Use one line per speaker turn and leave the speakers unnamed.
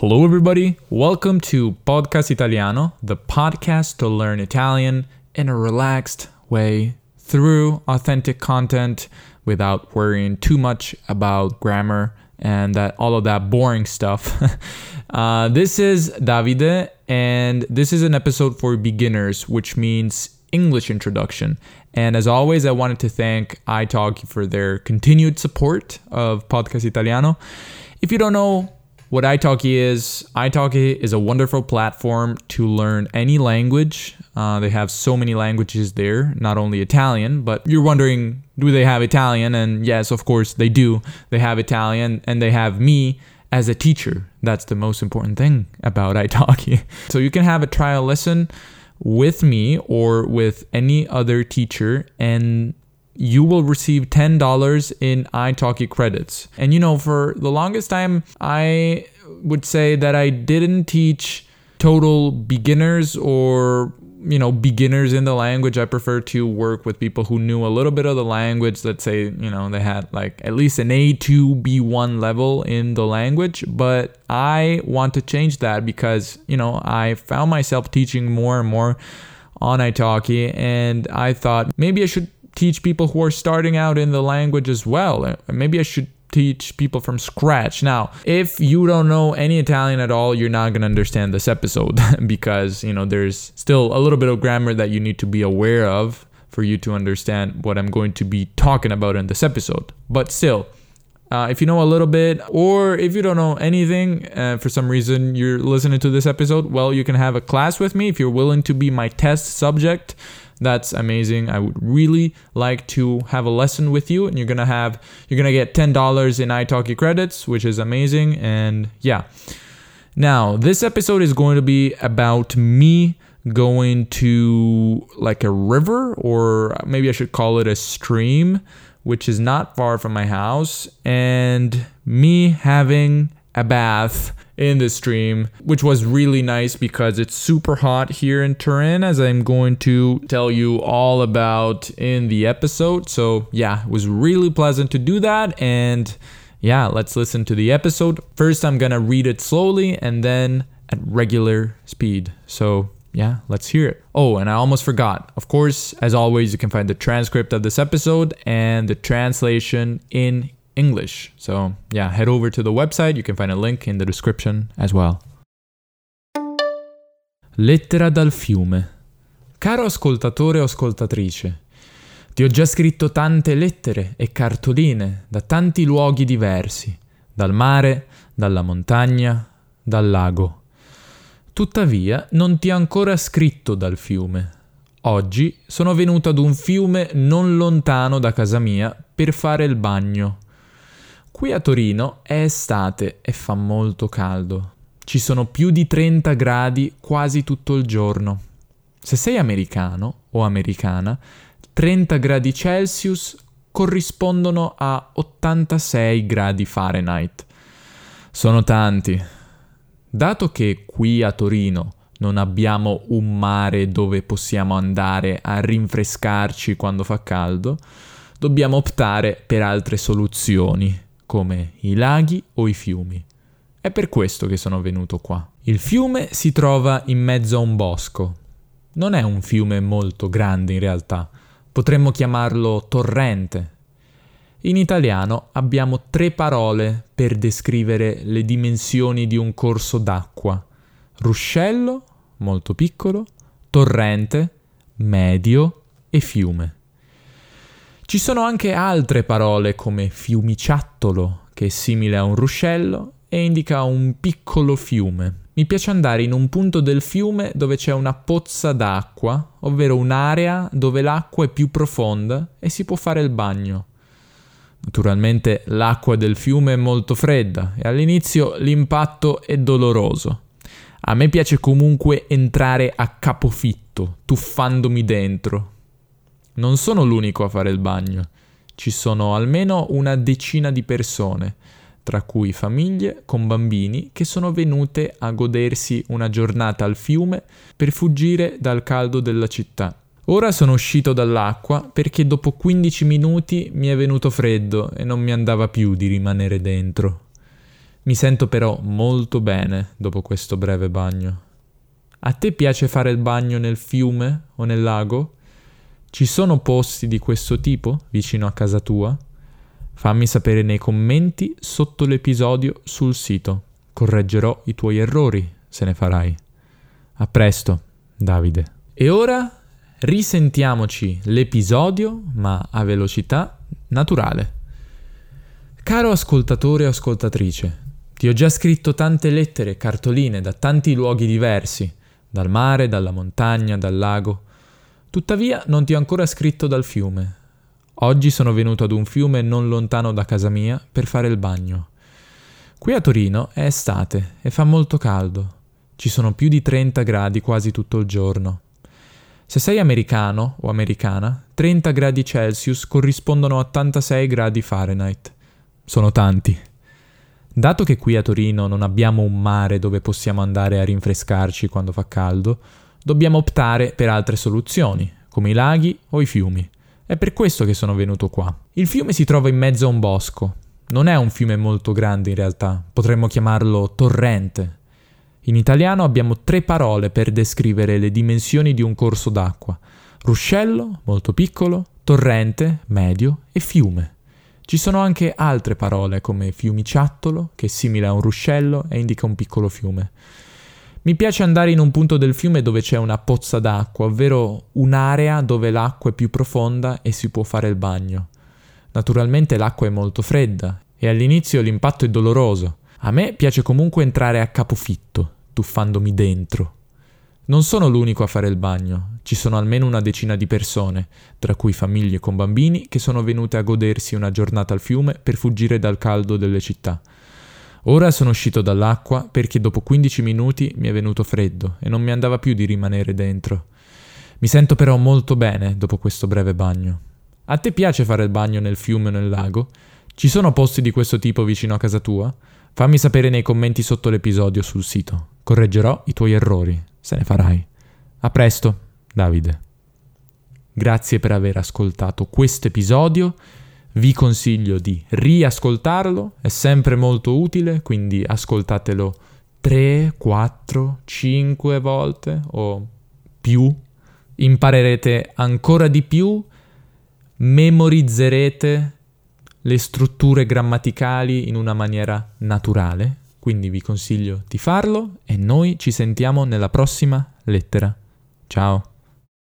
Hello, everybody. Welcome to Podcast Italiano, the podcast to learn Italian in a relaxed way through authentic content without worrying too much about grammar and that all of that boring stuff. uh, this is Davide, and this is an episode for beginners, which means English introduction. And as always, I wanted to thank italki for their continued support of Podcast Italiano. If you don't know what italki is, italki is a wonderful platform to learn any language. Uh, they have so many languages there, not only Italian, but you're wondering, do they have Italian? And yes, of course they do. They have Italian and they have me as a teacher. That's the most important thing about italki. So you can have a trial lesson with me or with any other teacher and you will receive $10 in italki credits. And you know, for the longest time, I would say that I didn't teach total beginners or you know beginners in the language. I prefer to work with people who knew a little bit of the language. Let's say you know they had like at least an a2 b1 level in the language. But i want to change that because you know i found myself teaching more and more on italki. And i thought maybe i should teach people who are starting out in the language as well. Maybe I should teach people from scratch. Now, if you don't know any Italian at all, you're not going to understand this episode because, you know, there's still a little bit of grammar that you need to be aware of for you to understand what I'm going to be talking about in this episode. But still, uh, if you know a little bit, or if you don't know anything, uh, for some reason you're listening to this episode, well, you can have a class with me if you're willing to be my test subject that's amazing. I would really like to have a lesson with you and you're gonna have you're gonna get $10 in italki credits which is amazing and yeah. Now this episode is going to be about me going to like a river or maybe i should call it a stream which is not far from my house and me having a bath in the stream, which was really nice because it's super hot here in Turin, as I'm going to tell you all about in the episode. So, yeah, it was really pleasant to do that. And yeah, let's listen to the episode. First, I'm gonna read it slowly and then at regular speed. So, yeah, let's hear it. Oh, and I almost forgot. Of course, as always, you can find the transcript of this episode and the translation in English. So, yeah, head over to the website. You can find a link in the description as well.
Lettera dal fiume. Caro ascoltatore o ascoltatrice, ti ho già scritto tante lettere e cartoline da tanti luoghi diversi, dal mare, dalla montagna, dal lago. Tuttavia non ti ho ancora scritto dal fiume. Oggi sono venuto ad un fiume non lontano da casa mia per fare il bagno. Qui a Torino è estate e fa molto caldo. Ci sono più di 30 gradi quasi tutto il giorno. Se sei americano o americana, 30 gradi Celsius corrispondono a 86 gradi Fahrenheit. Sono tanti. Dato che qui a Torino non abbiamo un mare dove possiamo andare a rinfrescarci quando fa caldo, dobbiamo optare per altre soluzioni come i laghi o i fiumi. È per questo che sono venuto qua. Il fiume si trova in mezzo a un bosco. Non è un fiume molto grande in realtà, potremmo chiamarlo torrente. In italiano abbiamo tre parole per descrivere le dimensioni di un corso d'acqua. Ruscello, molto piccolo, torrente, medio e fiume. Ci sono anche altre parole come fiumiciattolo, che è simile a un ruscello e indica un piccolo fiume. Mi piace andare in un punto del fiume dove c'è una pozza d'acqua, ovvero un'area dove l'acqua è più profonda e si può fare il bagno. Naturalmente l'acqua del fiume è molto fredda e all'inizio l'impatto è doloroso. A me piace comunque entrare a capofitto, tuffandomi dentro, non sono l'unico a fare il bagno. Ci sono almeno una decina di persone, tra cui famiglie con bambini che sono venute a godersi una giornata al fiume per fuggire dal caldo della città. Ora sono uscito dall'acqua perché dopo 15 minuti mi è venuto freddo e non mi andava più di rimanere dentro. Mi sento però molto bene dopo questo breve bagno. A te piace fare il bagno nel fiume o nel lago? Ci sono posti di questo tipo vicino a casa tua? Fammi sapere nei commenti sotto l'episodio sul sito. Correggerò i tuoi errori se ne farai. A presto, Davide. E ora risentiamoci l'episodio, ma a velocità naturale. Caro ascoltatore o ascoltatrice, ti ho già scritto tante lettere e cartoline da tanti luoghi diversi, dal mare, dalla montagna, dal lago. Tuttavia non ti ho ancora scritto dal fiume. Oggi sono venuto ad un fiume non lontano da casa mia per fare il bagno. Qui a Torino è estate e fa molto caldo. Ci sono più di 30 gradi quasi tutto il giorno. Se sei americano o americana, 30 gradi Celsius corrispondono a 86 gradi Fahrenheit. Sono tanti. Dato che qui a Torino non abbiamo un mare dove possiamo andare a rinfrescarci quando fa caldo, dobbiamo optare per altre soluzioni, come i laghi o i fiumi. È per questo che sono venuto qua. Il fiume si trova in mezzo a un bosco. Non è un fiume molto grande in realtà, potremmo chiamarlo torrente. In italiano abbiamo tre parole per descrivere le dimensioni di un corso d'acqua. Ruscello, molto piccolo, torrente, medio e fiume. Ci sono anche altre parole come fiumiciattolo, che è simile a un ruscello e indica un piccolo fiume. Mi piace andare in un punto del fiume dove c'è una pozza d'acqua, ovvero un'area dove l'acqua è più profonda e si può fare il bagno. Naturalmente l'acqua è molto fredda e all'inizio l'impatto è doloroso. A me piace comunque entrare a capofitto, tuffandomi dentro. Non sono l'unico a fare il bagno, ci sono almeno una decina di persone, tra cui famiglie con bambini, che sono venute a godersi una giornata al fiume per fuggire dal caldo delle città. Ora sono uscito dall'acqua perché dopo 15 minuti mi è venuto freddo e non mi andava più di rimanere dentro. Mi sento però molto bene dopo questo breve bagno. A te piace fare il bagno nel fiume o nel lago? Ci sono posti di questo tipo vicino a casa tua? Fammi sapere nei commenti sotto l'episodio sul sito. Correggerò i tuoi errori se ne farai. A presto, Davide. Grazie per aver ascoltato questo episodio. Vi consiglio di riascoltarlo, è sempre molto utile, quindi ascoltatelo 3, 4, 5 volte o più. Imparerete ancora di più, memorizzerete le strutture grammaticali in una maniera naturale quindi vi consiglio di farlo e noi ci sentiamo nella prossima lettera. Ciao!